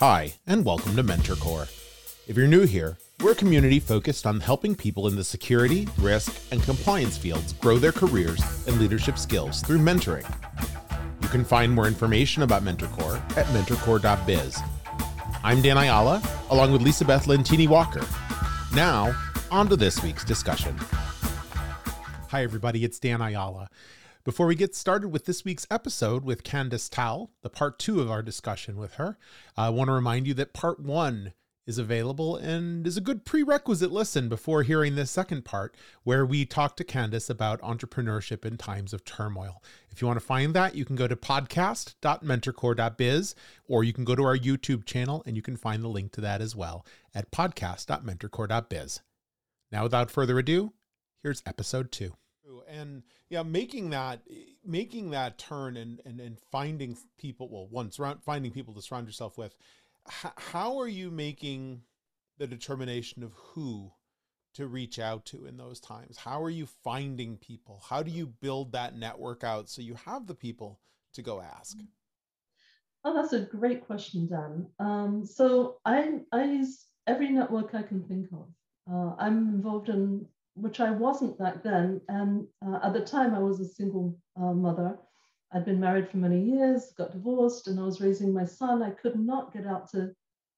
Hi, and welcome to MentorCore. If you're new here, we're a community focused on helping people in the security, risk, and compliance fields grow their careers and leadership skills through mentoring. You can find more information about MentorCore at mentorcore.biz. I'm Dan Ayala, along with Lisa Beth Lentini Walker. Now, on to this week's discussion. Hi, everybody, it's Dan Ayala. Before we get started with this week's episode with Candice Tal, the part two of our discussion with her, I want to remind you that part one is available and is a good prerequisite listen before hearing this second part, where we talk to Candice about entrepreneurship in times of turmoil. If you want to find that, you can go to podcast.mentorcore.biz or you can go to our YouTube channel and you can find the link to that as well at podcast.mentorcore.biz. Now, without further ado, here's episode two and yeah making that making that turn and and, and finding people well one surround finding people to surround yourself with H- how are you making the determination of who to reach out to in those times? How are you finding people? How do you build that network out so you have the people to go ask? Oh that's a great question dan. Um, so i i use every network i can think of. Uh, i'm involved in which I wasn't back then. And uh, at the time, I was a single uh, mother. I'd been married for many years, got divorced, and I was raising my son. I could not get out to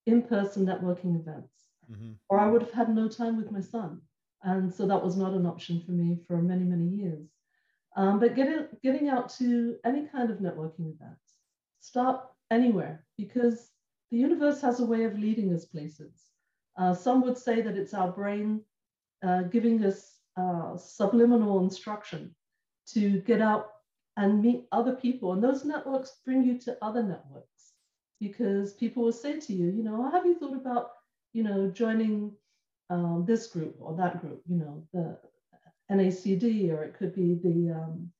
in person networking events, mm-hmm. or I would have had no time with my son. And so that was not an option for me for many, many years. Um, but getting, getting out to any kind of networking events, start anywhere, because the universe has a way of leading us places. Uh, some would say that it's our brain uh, giving us uh, subliminal instruction to get out and meet other people. And those networks bring you to other networks because people will say to you, you know, have you thought about, you know, joining um, this group or that group, you know, the NACD, or it could be the, um,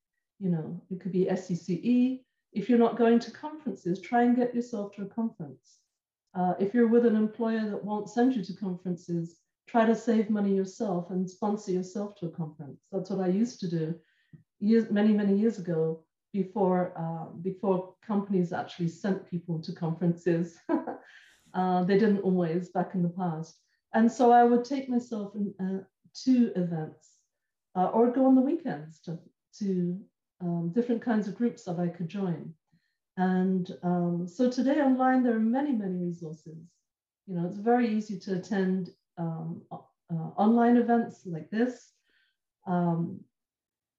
you know, it could be SCCE. If you're not going to conferences, try and get yourself to a conference. Uh, if you're with an employer that won't send you to conferences, try to save money yourself and sponsor yourself to a conference. That's what I used to do years, many, many years ago before, uh, before companies actually sent people to conferences. uh, they didn't always back in the past. And so I would take myself in, uh, to events uh, or go on the weekends to, to um, different kinds of groups that I could join. And um, so today online, there are many, many resources. You know, it's very easy to attend um, uh, online events like this, um,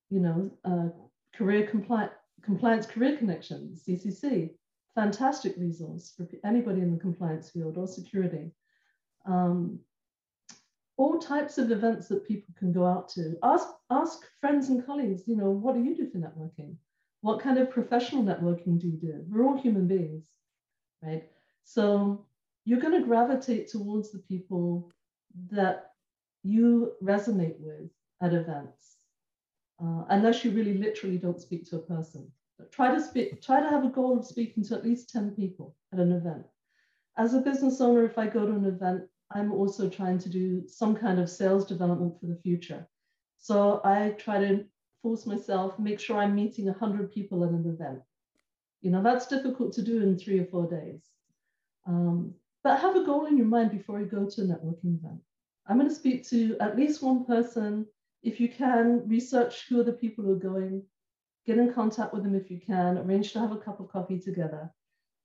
you know, uh, career compliance, compliance career connections, CCC, fantastic resource for anybody in the compliance field or security. Um, all types of events that people can go out to. Ask, ask friends and colleagues, you know, what do you do for networking? What kind of professional networking do you do? We're all human beings, right? So you're going to gravitate towards the people that you resonate with at events, uh, unless you really literally don't speak to a person. But try to speak, try to have a goal of speaking to at least 10 people at an event. As a business owner, if I go to an event, I'm also trying to do some kind of sales development for the future. So I try to force myself, make sure I'm meeting 100 people at an event. You know, that's difficult to do in three or four days. Um, but have a goal in your mind before you go to a networking event. I'm going to speak to at least one person. If you can, research who are the people who are going, get in contact with them if you can, arrange to have a cup of coffee together.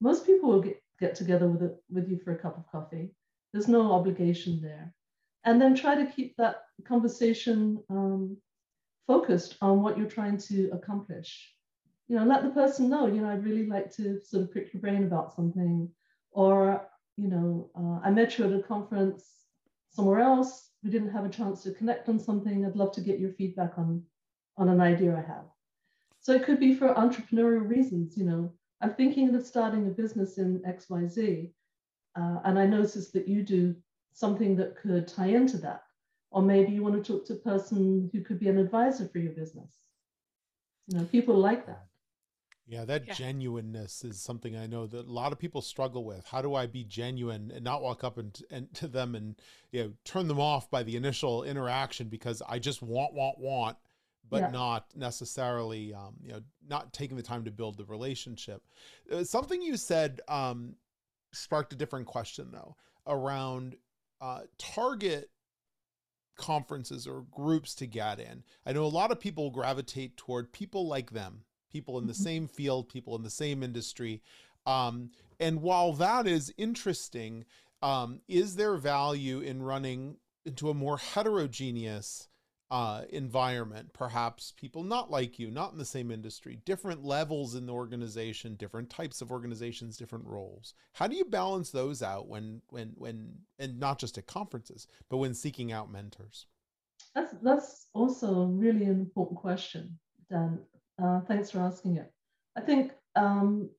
Most people will get, get together with, it, with you for a cup of coffee. There's no obligation there. And then try to keep that conversation um, focused on what you're trying to accomplish. You know, let the person know, you know, I'd really like to sort of pick your brain about something. Or you know, uh, I met you at a conference somewhere else. We didn't have a chance to connect on something. I'd love to get your feedback on, on an idea I have. So it could be for entrepreneurial reasons. You know, I'm thinking of starting a business in XYZ, uh, and I noticed that you do something that could tie into that. Or maybe you want to talk to a person who could be an advisor for your business. You know, people like that. Yeah, that yeah. genuineness is something I know that a lot of people struggle with. How do I be genuine and not walk up and, and to them and you know turn them off by the initial interaction because I just want want want, but yeah. not necessarily um, you know not taking the time to build the relationship. Uh, something you said um, sparked a different question though around uh, target conferences or groups to get in. I know a lot of people gravitate toward people like them, people in the mm-hmm. same field, people in the same industry. Um, and while that is interesting, um, is there value in running into a more heterogeneous uh, environment, perhaps people not like you, not in the same industry, different levels in the organization, different types of organizations, different roles. How do you balance those out when, when, when, and not just at conferences, but when seeking out mentors? That's that's also really an important question, Dan. Uh, thanks for asking it. I think, um,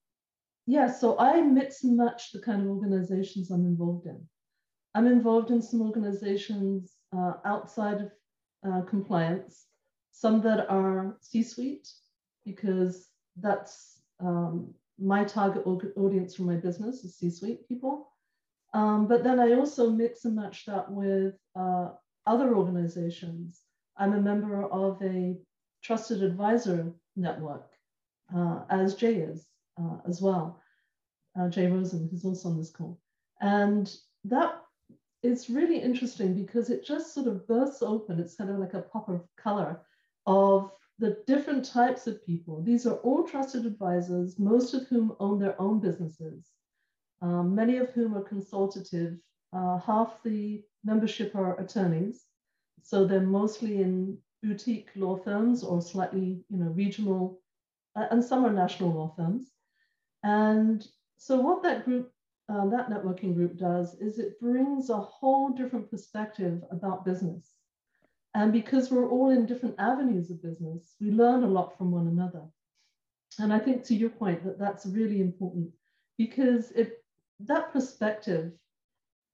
yeah. So I mix and match the kind of organizations I'm involved in. I'm involved in some organizations uh, outside of uh, compliance, some that are C-suite, because that's um, my target audience for my business is C-suite people. Um, but then I also mix and match that with uh, other organizations. I'm a member of a trusted advisor network, uh, as Jay is uh, as well, uh, Jay Rosen, who's also on this call. And that is really interesting because it just sort of bursts open. It's kind of like a pop of color of the different types of people. These are all trusted advisors, most of whom own their own businesses, um, many of whom are consultative. Uh, half the membership are attorneys, so they're mostly in boutique law firms or slightly, you know, regional, uh, and some are national law firms. And so what that group uh, that networking group does is it brings a whole different perspective about business. And because we're all in different avenues of business, we learn a lot from one another. And I think to your point that that's really important because it that perspective.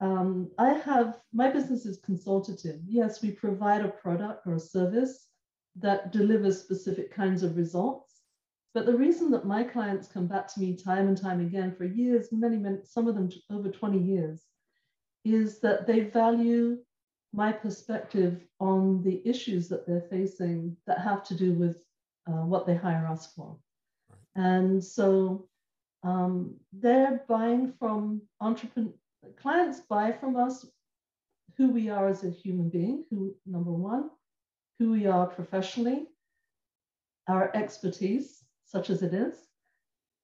Um, I have my business is consultative. Yes, we provide a product or a service that delivers specific kinds of results but the reason that my clients come back to me time and time again for years, many, many, some of them over 20 years, is that they value my perspective on the issues that they're facing that have to do with uh, what they hire us for. Right. And so um, they're buying from entrepreneur clients buy from us who we are as a human being, who number one, who we are professionally, our expertise, such as it is,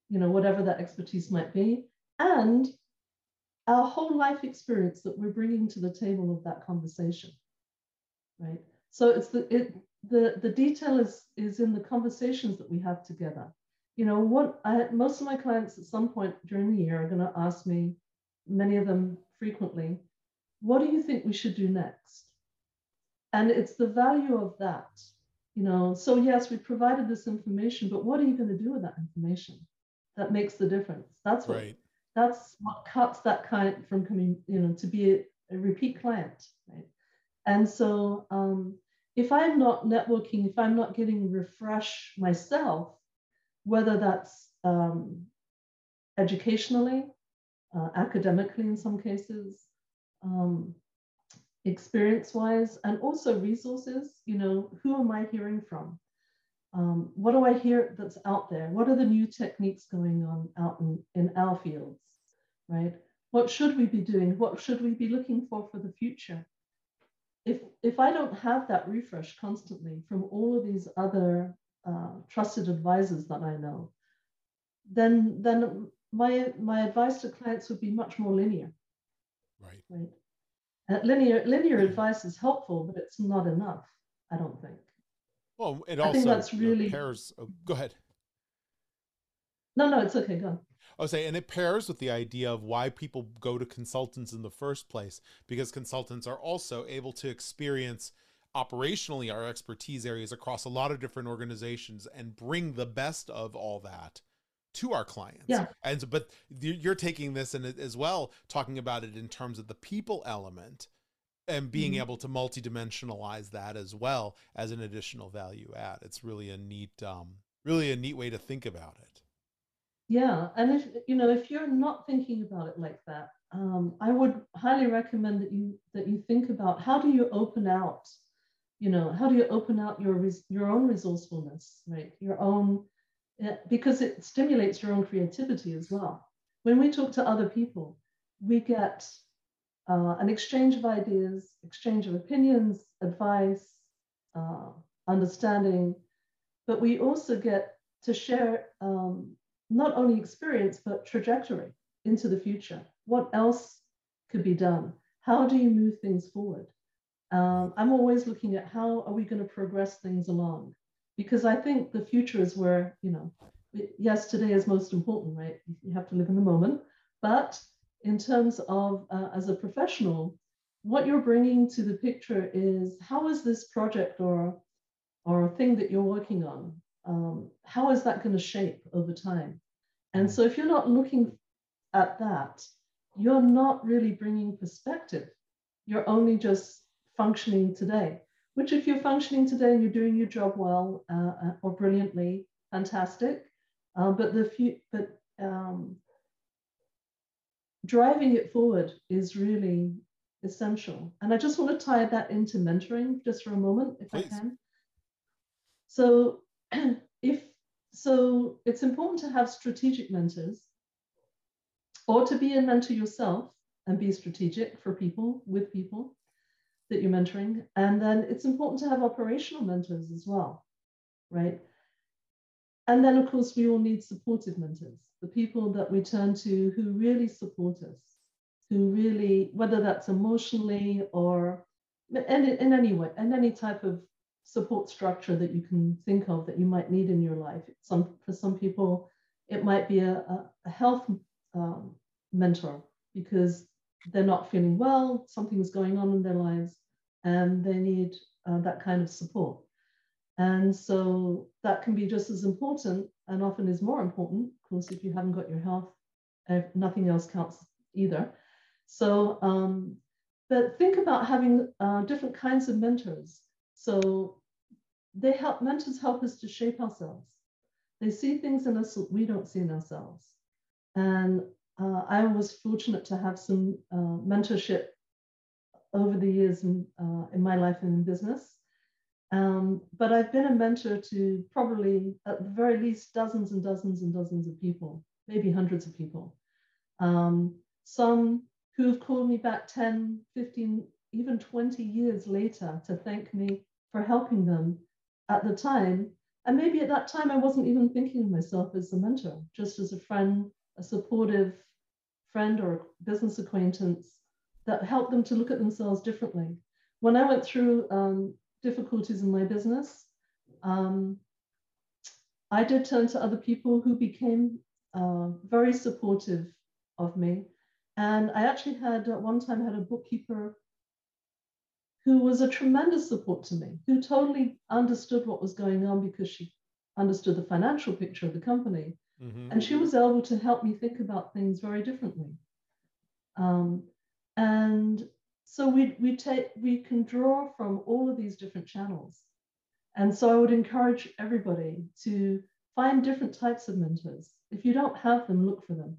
you know, whatever that expertise might be, and our whole life experience that we're bringing to the table of that conversation, right? So it's the it the the detail is is in the conversations that we have together. You know, what I most of my clients at some point during the year are going to ask me, many of them frequently, what do you think we should do next? And it's the value of that you know so yes we provided this information but what are you going to do with that information that makes the difference that's what right. that's what cuts that client from coming you know to be a, a repeat client right and so um, if i'm not networking if i'm not getting refresh myself whether that's um, educationally uh, academically in some cases um, experience wise and also resources you know who am i hearing from? Um, what do i hear that's out there? What are the new techniques going on out in, in our fields right? What should we be doing? What should we be looking for for the future? If if i don't have that refresh constantly from all of these other uh, trusted advisors that i know then then my my advice to clients would be much more linear right right uh, linear linear advice is helpful, but it's not enough. I don't think. Well, it also I think that's really pairs. Oh, go ahead. No, no, it's okay. Go. I say, and it pairs with the idea of why people go to consultants in the first place, because consultants are also able to experience operationally our expertise areas across a lot of different organizations and bring the best of all that to our clients. Yeah. And but you're taking this and as well talking about it in terms of the people element and being mm-hmm. able to multidimensionalize that as well as an additional value add. It's really a neat um really a neat way to think about it. Yeah, and if you know if you're not thinking about it like that, um, I would highly recommend that you that you think about how do you open out, you know, how do you open out your your own resourcefulness, right? Your own because it stimulates your own creativity as well. when we talk to other people, we get uh, an exchange of ideas, exchange of opinions, advice, uh, understanding, but we also get to share um, not only experience, but trajectory into the future. What else could be done? How do you move things forward? Um, I'm always looking at how are we going to progress things along? Because I think the future is where, you know, yes, today is most important, right? You have to live in the moment. But in terms of uh, as a professional, what you're bringing to the picture is how is this project or or thing that you're working on, um, how is that going to shape over time? And so if you're not looking at that, you're not really bringing perspective. You're only just functioning today, which if you're functioning today and you're doing your job well uh, uh or brilliantly, fantastic. Uh, but the few, but um, driving it forward is really essential. And I just want to tie that into mentoring just for a moment, if Please. I can. So if so, it's important to have strategic mentors or to be a mentor yourself and be strategic for people with people that you're mentoring. And then it's important to have operational mentors as well, right? And then, of course, we all need supportive mentors, the people that we turn to who really support us, who really, whether that's emotionally or in, in any way, in any type of support structure that you can think of that you might need in your life. Some for some people, it might be a, a health um, mentor because they're not feeling well, something's going on in their lives, and they need uh, that kind of support. And so that can be just as important and often is more important. Of course, if you haven't got your health, nothing else counts either. So, um, but think about having uh, different kinds of mentors. So they help, mentors help us to shape ourselves. They see things in us that we don't see in ourselves. And uh, I was fortunate to have some uh, mentorship over the years in, uh, in my life and in business. Um, but I've been a mentor to probably, at the very least, dozens and dozens and dozens of people, maybe hundreds of people. Um, some who have called me back 10, 15, even 20 years later to thank me for helping them at the time. And maybe at that time, I wasn't even thinking of myself as a mentor, just as a friend, a supportive friend or business acquaintance that helped them to look at themselves differently. When I went through um, difficulties in my business, um, I did turn to other people who became uh, very supportive of me. And I actually had, at one time, had a bookkeeper who was a tremendous support to me, who totally understood what was going on because she understood the financial picture of the company. Mm-hmm. And she was able to help me think about things very differently. Um, and so we, we take we can draw from all of these different channels. And so I would encourage everybody to find different types of mentors. If you don't have them, look for them.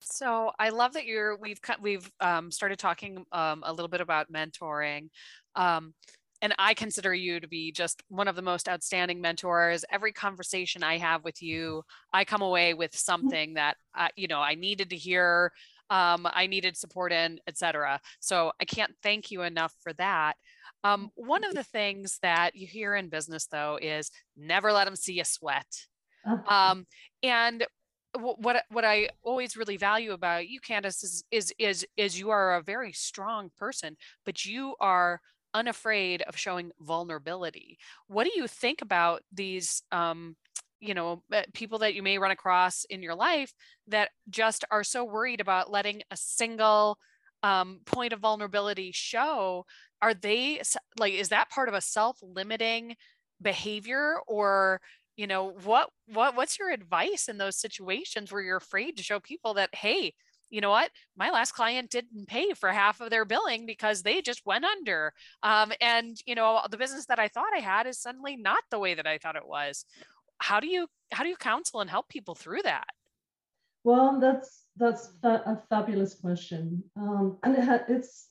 So I love that you're we've we've um, started talking um, a little bit about mentoring. Um, and I consider you to be just one of the most outstanding mentors. Every conversation I have with you, I come away with mm. something that uh, you know I needed to hear, um, I needed support in, etc. So I can't thank you enough for that. Um, one of the things that you hear in business, though, is never let them see you sweat. Um, and what what I always really value about you, Candice, is is is is you are a very strong person, but you are unafraid of showing vulnerability. What do you think about these? Um, you know, eh, people that you may run across in your life that just are so worried about letting a single um, point of vulnerability show. Are they like? Is that part of a self-limiting behavior, or you know what what what's your advice in those situations where you're afraid to show people that hey you know what my last client didn't pay for half of their billing because they just went under um, and you know the business that i thought i had is suddenly not the way that i thought it was how do you how do you counsel and help people through that well that's that's a fabulous question um, and it ha- it's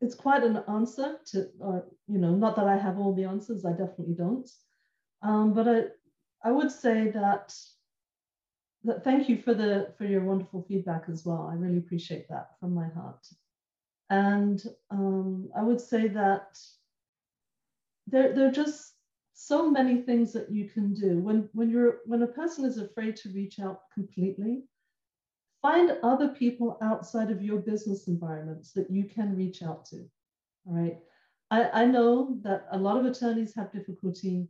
it's quite an answer to or you know not that i have all the answers i definitely don't um, but I, I would say that that thank you for the for your wonderful feedback as well. I really appreciate that from my heart. And um, I would say that there, there are just so many things that you can do. When when you're when a person is afraid to reach out completely find other people outside of your business environments that you can reach out to all right? I, I know that a lot of attorneys have difficulty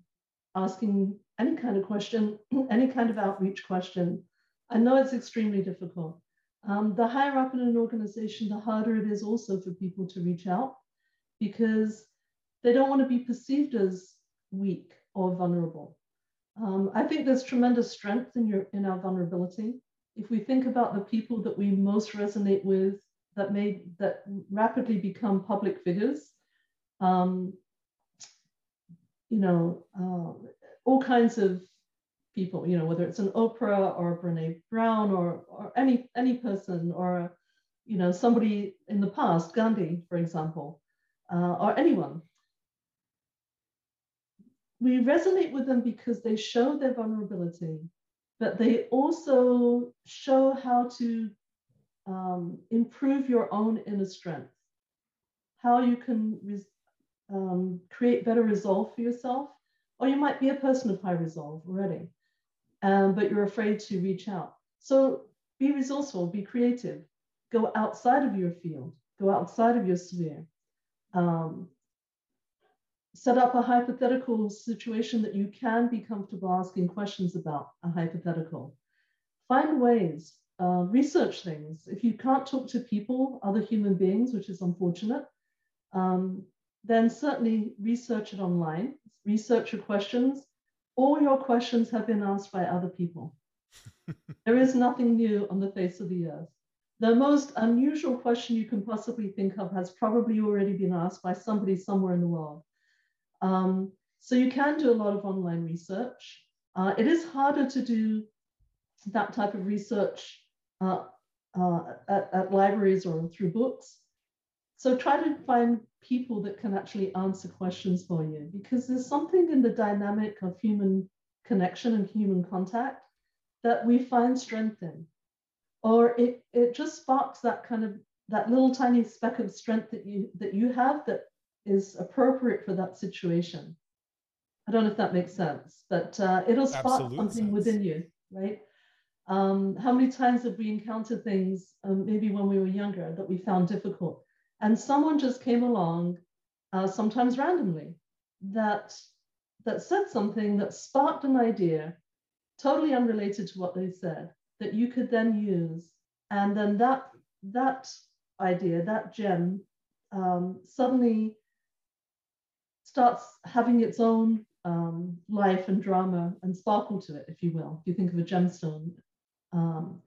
asking any kind of question any kind of outreach question. I know it's extremely difficult. Um, the higher up in an organization the harder it is also for people to reach out because they don't want to be perceived as weak or vulnerable. Um, I think there's tremendous strength in your in our vulnerability. If we think about the people that we most resonate with, that may that rapidly become public figures, um, you know, uh, all kinds of people, you know, whether it's an Oprah or Brene Brown or or any any person or you know somebody in the past, Gandhi, for example, uh, or anyone we resonate with them because they show their vulnerability, but they also show how to um, improve your own inner strength, how you can um, create better resolve for yourself. Or you might be a person of high resolve already, um, but you're afraid to reach out. So be resourceful, be creative, go outside of your field, go outside of your sphere. Um, set up a hypothetical situation that you can be comfortable asking questions about a hypothetical. Find ways, uh, research things. If you can't talk to people, other human beings, which is unfortunate, um, then certainly research it online, research your questions. All your questions have been asked by other people. there is nothing new on the face of the earth. The most unusual question you can possibly think of has probably already been asked by somebody somewhere in the world. Um, so you can do a lot of online research. Uh, it is harder to do that type of research uh, uh, at, at, libraries or through books. So try to find people that can actually answer questions for you because there's something in the dynamic of human connection and human contact that we find strength in. Or it, it just sparks that kind of that little tiny speck of strength that you that you have that is appropriate for that situation. I don't know if that makes sense, but uh, it'll spark Absolute something sense. within you, right? Um, how many times have we encountered things, um, maybe when we were younger, that we found difficult? And someone just came along, uh, sometimes randomly, that that said something that sparked an idea, totally unrelated to what they said, that you could then use, and then that that idea, that gem, um, suddenly starts having its own um, life and drama and sparkle to it, if you will. If you think of a gemstone, um,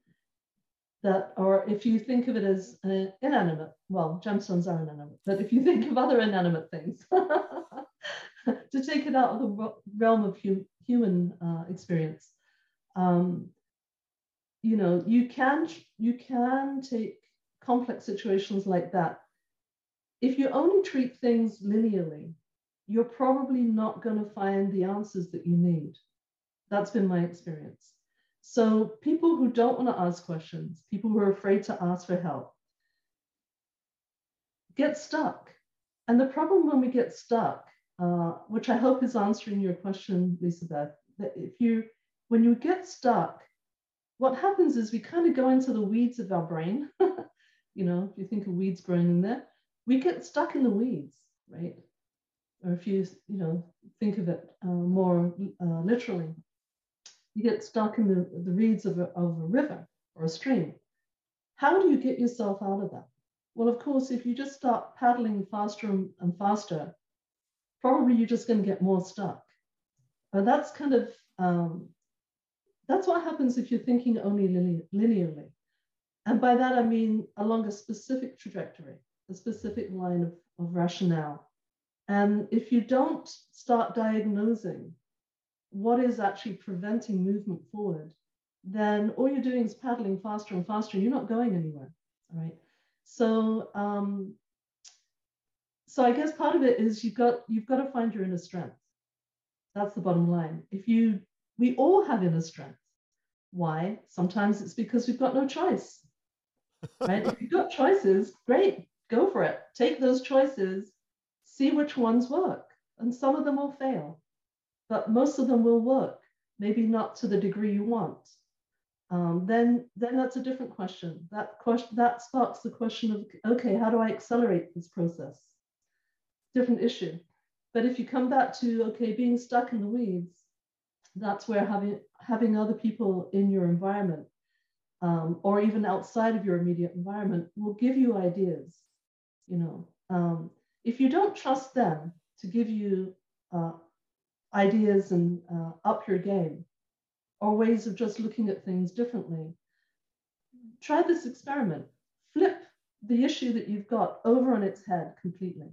that, or if you think of it as uh, inanimate, well, gemstones are inanimate, but if you think of other inanimate things, to take it out of the realm of hum human uh, experience, um, you know, you can you can take complex situations like that. If you only treat things linearly, you're probably not going to find the answers that you need. That's been my experience. So, people who don't want to ask questions, people who are afraid to ask for help, get stuck. And the problem when we get stuck, uh, which I hope is answering your question, Lisa Beth, that if you, when you get stuck, what happens is we kind of go into the weeds of our brain. you know, if you think of weeds growing in there, we get stuck in the weeds, right? Or if you you know think of it uh, more uh, literally, you get stuck in the, the reeds of a, of a river or a stream. How do you get yourself out of that? Well, of course, if you just start paddling faster and faster, probably you're just going to get more stuck. But that's kind of um, that's what happens if you're thinking only linearly. And by that, I mean along a specific trajectory, a specific line of, of rationale. And if you don't start diagnosing what is actually preventing movement forward, then all you're doing is paddling faster and faster. And you're not going anywhere. All right. So, um, so I guess part of it is you've got you've got to find your inner strength. That's the bottom line. If you, we all have inner strength. Why? Sometimes it's because we've got no choice. Right? if you've got choices, great, go for it. Take those choices, see which ones work. And some of them will fail, but most of them will work, maybe not to the degree you want. Um, then, then that's a different question. That question that sparks the question of okay, how do I accelerate this process? Different issue. But if you come back to okay, being stuck in the weeds, that's where having having other people in your environment um, or even outside of your immediate environment will give you ideas you know um, if you don't trust them to give you uh, ideas and uh, up your game or ways of just looking at things differently try this experiment. Flip the issue that you've got over on its head completely.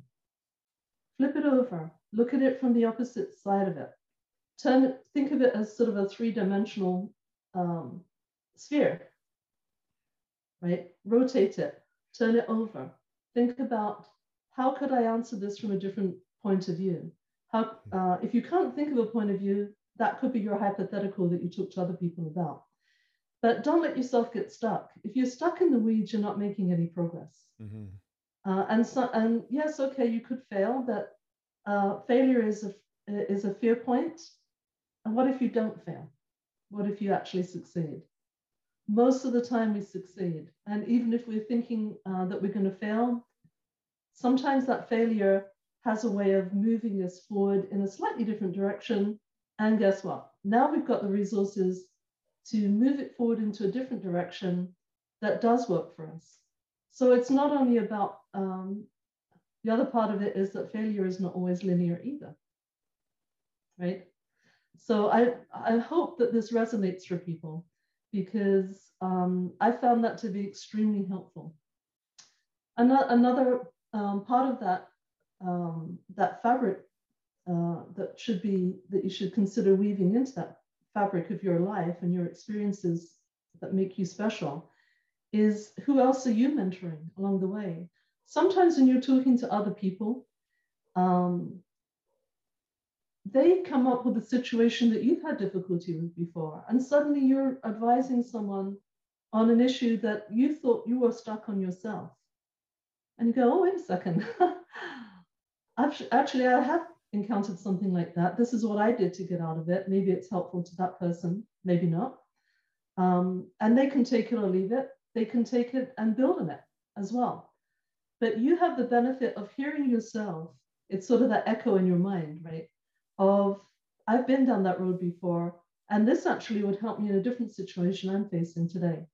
Flip it over. Look at it from the opposite side of it. Turn it, think of it as sort of a three-dimensional um, sphere, right? Rotate it, turn it over. Think about how could I answer this from a different point of view? How, uh, if you can't think of a point of view, that could be your hypothetical that you talk to other people about. But don't let yourself get stuck. If you're stuck in the weeds, you're not making any progress. Mm-hmm. Uh, and so, and yes, okay, you could fail, but uh, failure is a is a fear point. And what if you don't fail? What if you actually succeed? Most of the time we succeed. And even if we're thinking uh, that we're going to fail, sometimes that failure has a way of moving us forward in a slightly different direction. And guess what? Now we've got the resources to move it forward into a different direction that does work for us. So it's not only about um, the other part of it is that failure is not always linear either, right? so I, I hope that this resonates for people because um, I found that to be extremely helpful. Another, another um, part of that, um, that fabric uh, that should be, that you should consider weaving into that fabric of your life and your experiences that make you special is who else are you mentoring along the way? Sometimes when you're talking to other people, um, they come up with a situation that you've had difficulty with before, and suddenly you're advising someone on an issue that you thought you were stuck on yourself. And you go, oh, wait a second. Actually, I have encountered something like that. This is what I did to get out of it. Maybe it's helpful to that person, maybe not. Um, and they can take it or leave it. They can take it and build on it as well. But you have the benefit of hearing yourself. It's sort of that echo in your mind, right? of I've been down that road before, and this actually would help me in a different situation I'm facing today.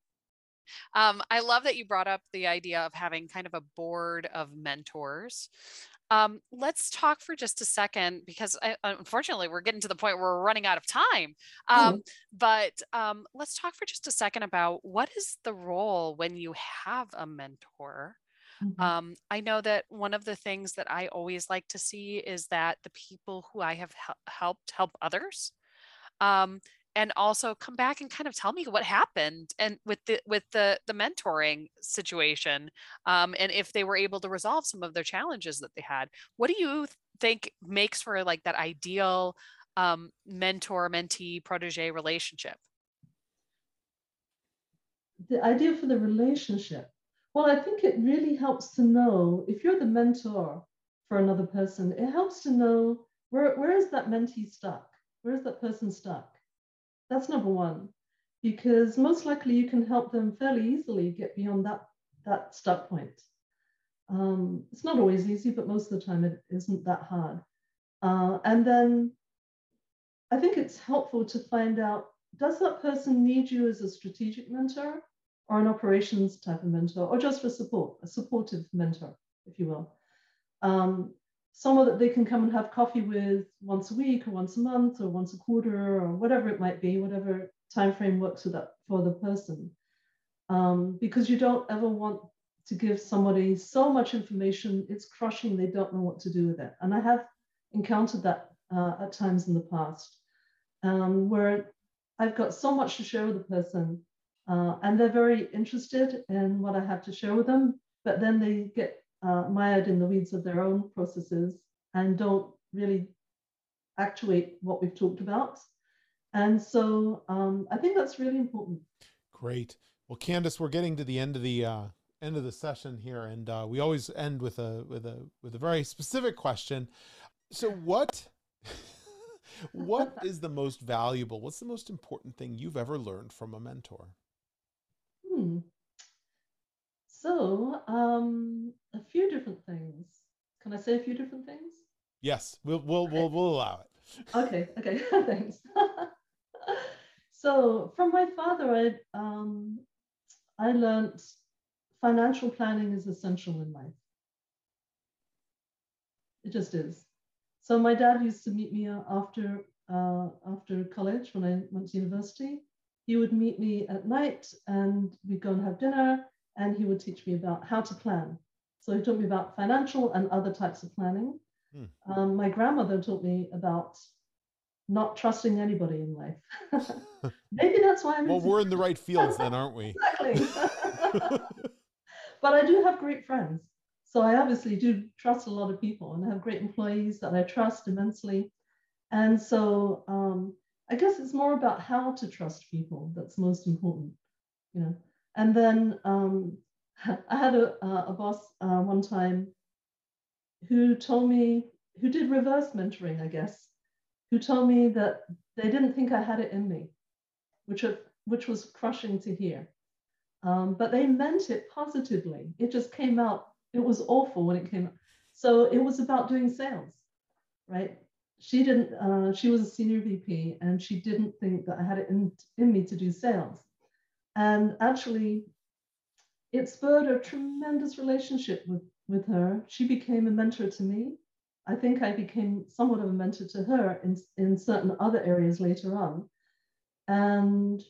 Um, I love that you brought up the idea of having kind of a board of mentors. Um, let's talk for just a second because I, unfortunately we're getting to the point where we're running out of time. Um, mm-hmm. But um, let's talk for just a second about what is the role when you have a mentor Mm-hmm. Um, I know that one of the things that I always like to see is that the people who I have helped help others. Um, and also come back and kind of tell me what happened and with the with the the mentoring situation um, and if they were able to resolve some of their challenges that they had what do you think makes for like that ideal um, mentor mentee protege relationship the idea for the relationship well, I think it really helps to know if you're the mentor for another person, it helps to know where, where is that mentee stuck? Where is that person stuck? That's number one, because most likely you can help them fairly easily get beyond that, that start point. Um, it's not always easy, but most of the time it isn't that hard. Uh, and then I think it's helpful to find out does that person need you as a strategic mentor or an operations type of mentor, or just for support, a supportive mentor, if you will. Um, someone that they can come and have coffee with once a week or once a month or once a quarter or whatever it might be, whatever time frame works for that for the person. Um, because you don't ever want to give somebody so much information, it's crushing, they don't know what to do with it. And I have encountered that uh, at times in the past um, where I've got so much to share with the person uh, and they're very interested in what I have to share with them, but then they get uh, mired in the weeds of their own processes and don't really actuate what we've talked about. And so um, I think that's really important. Great. Well, Candice, we're getting to the end of the uh, end of the session here, and uh, we always end with a with a with a very specific question. So, what what is the most valuable? What's the most important thing you've ever learned from a mentor? So, um, a few different things. Can I say a few different things? Yes, we'll we'll okay. we'll, we'll allow it. okay. Okay. Thanks. so, from my father, I um, I learned financial planning is essential in life. It just is. So my dad used to meet me after uh, after college when I went to university. He would meet me at night and we'd go and have dinner and he would teach me about how to plan. So he taught me about financial and other types of planning. Hmm. Um, my grandmother taught me about not trusting anybody in life. Maybe that's why I'm. Well, we're in the right fields then, aren't we? exactly. but I do have great friends. So I obviously do trust a lot of people and I have great employees that I trust immensely. And so um, I guess it's more about how to trust people that's most important, you know. And then um, I had a, a boss uh, one time who told me, who did reverse mentoring, I guess, who told me that they didn't think I had it in me, which, which was crushing to hear. Um, but they meant it positively. It just came out, it was awful when it came out. So it was about doing sales, right? She didn't, uh, she was a senior VP and she didn't think that I had it in, in me to do sales. And actually, it spurred a tremendous relationship with, with her. She became a mentor to me. I think I became somewhat of a mentor to her in, in certain other areas later on. And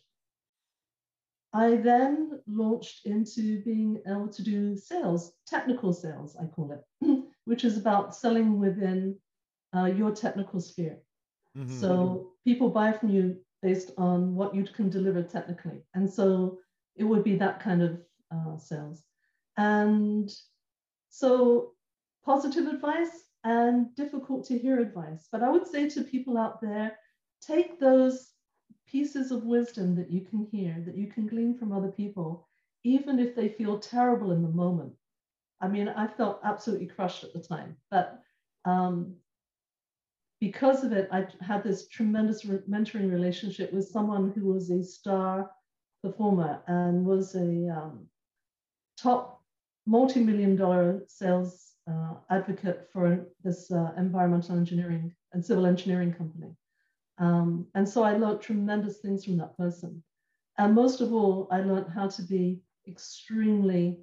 I then launched into being able to do sales, technical sales, I call it, which is about selling within uh, your technical sphere. Mm-hmm. So people buy from you based on what you can deliver technically. And so it would be that kind of uh, sales. And so positive advice and difficult to hear advice. But I would say to people out there, take those pieces of wisdom that you can hear, that you can glean from other people, even if they feel terrible in the moment. I mean, I felt absolutely crushed at the time, but um, because of it, I had this tremendous re- mentoring relationship with someone who was a star performer and was a um, top multi-million dollar sales uh, advocate for this uh, environmental engineering and civil engineering company. Um, and so I learned tremendous things from that person. And most of all, I learned how to be extremely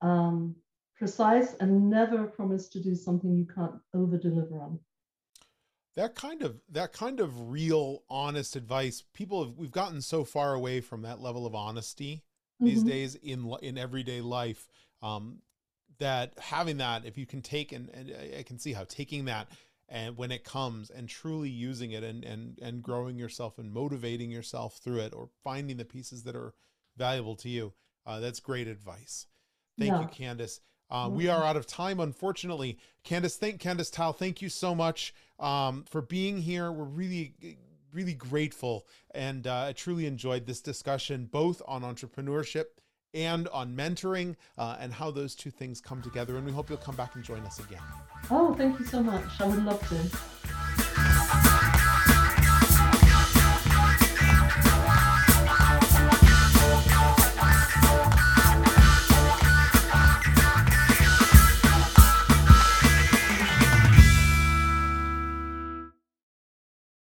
um, precise and never promise to do something you can't over deliver on. That kind of that kind of real honest advice. People have we've gotten so far away from that level of honesty these mm-hmm. days in in everyday life. Um, that having that, if you can take and, and I can see how taking that and when it comes and truly using it and and and growing yourself and motivating yourself through it or finding the pieces that are valuable to you uh, that's great advice thank yeah. you candice uh, we are out of time unfortunately candice thank candice tal thank you so much um, for being here we're really really grateful and uh, i truly enjoyed this discussion both on entrepreneurship and on mentoring uh, and how those two things come together. And we hope you'll come back and join us again. Oh, thank you so much. I would love to.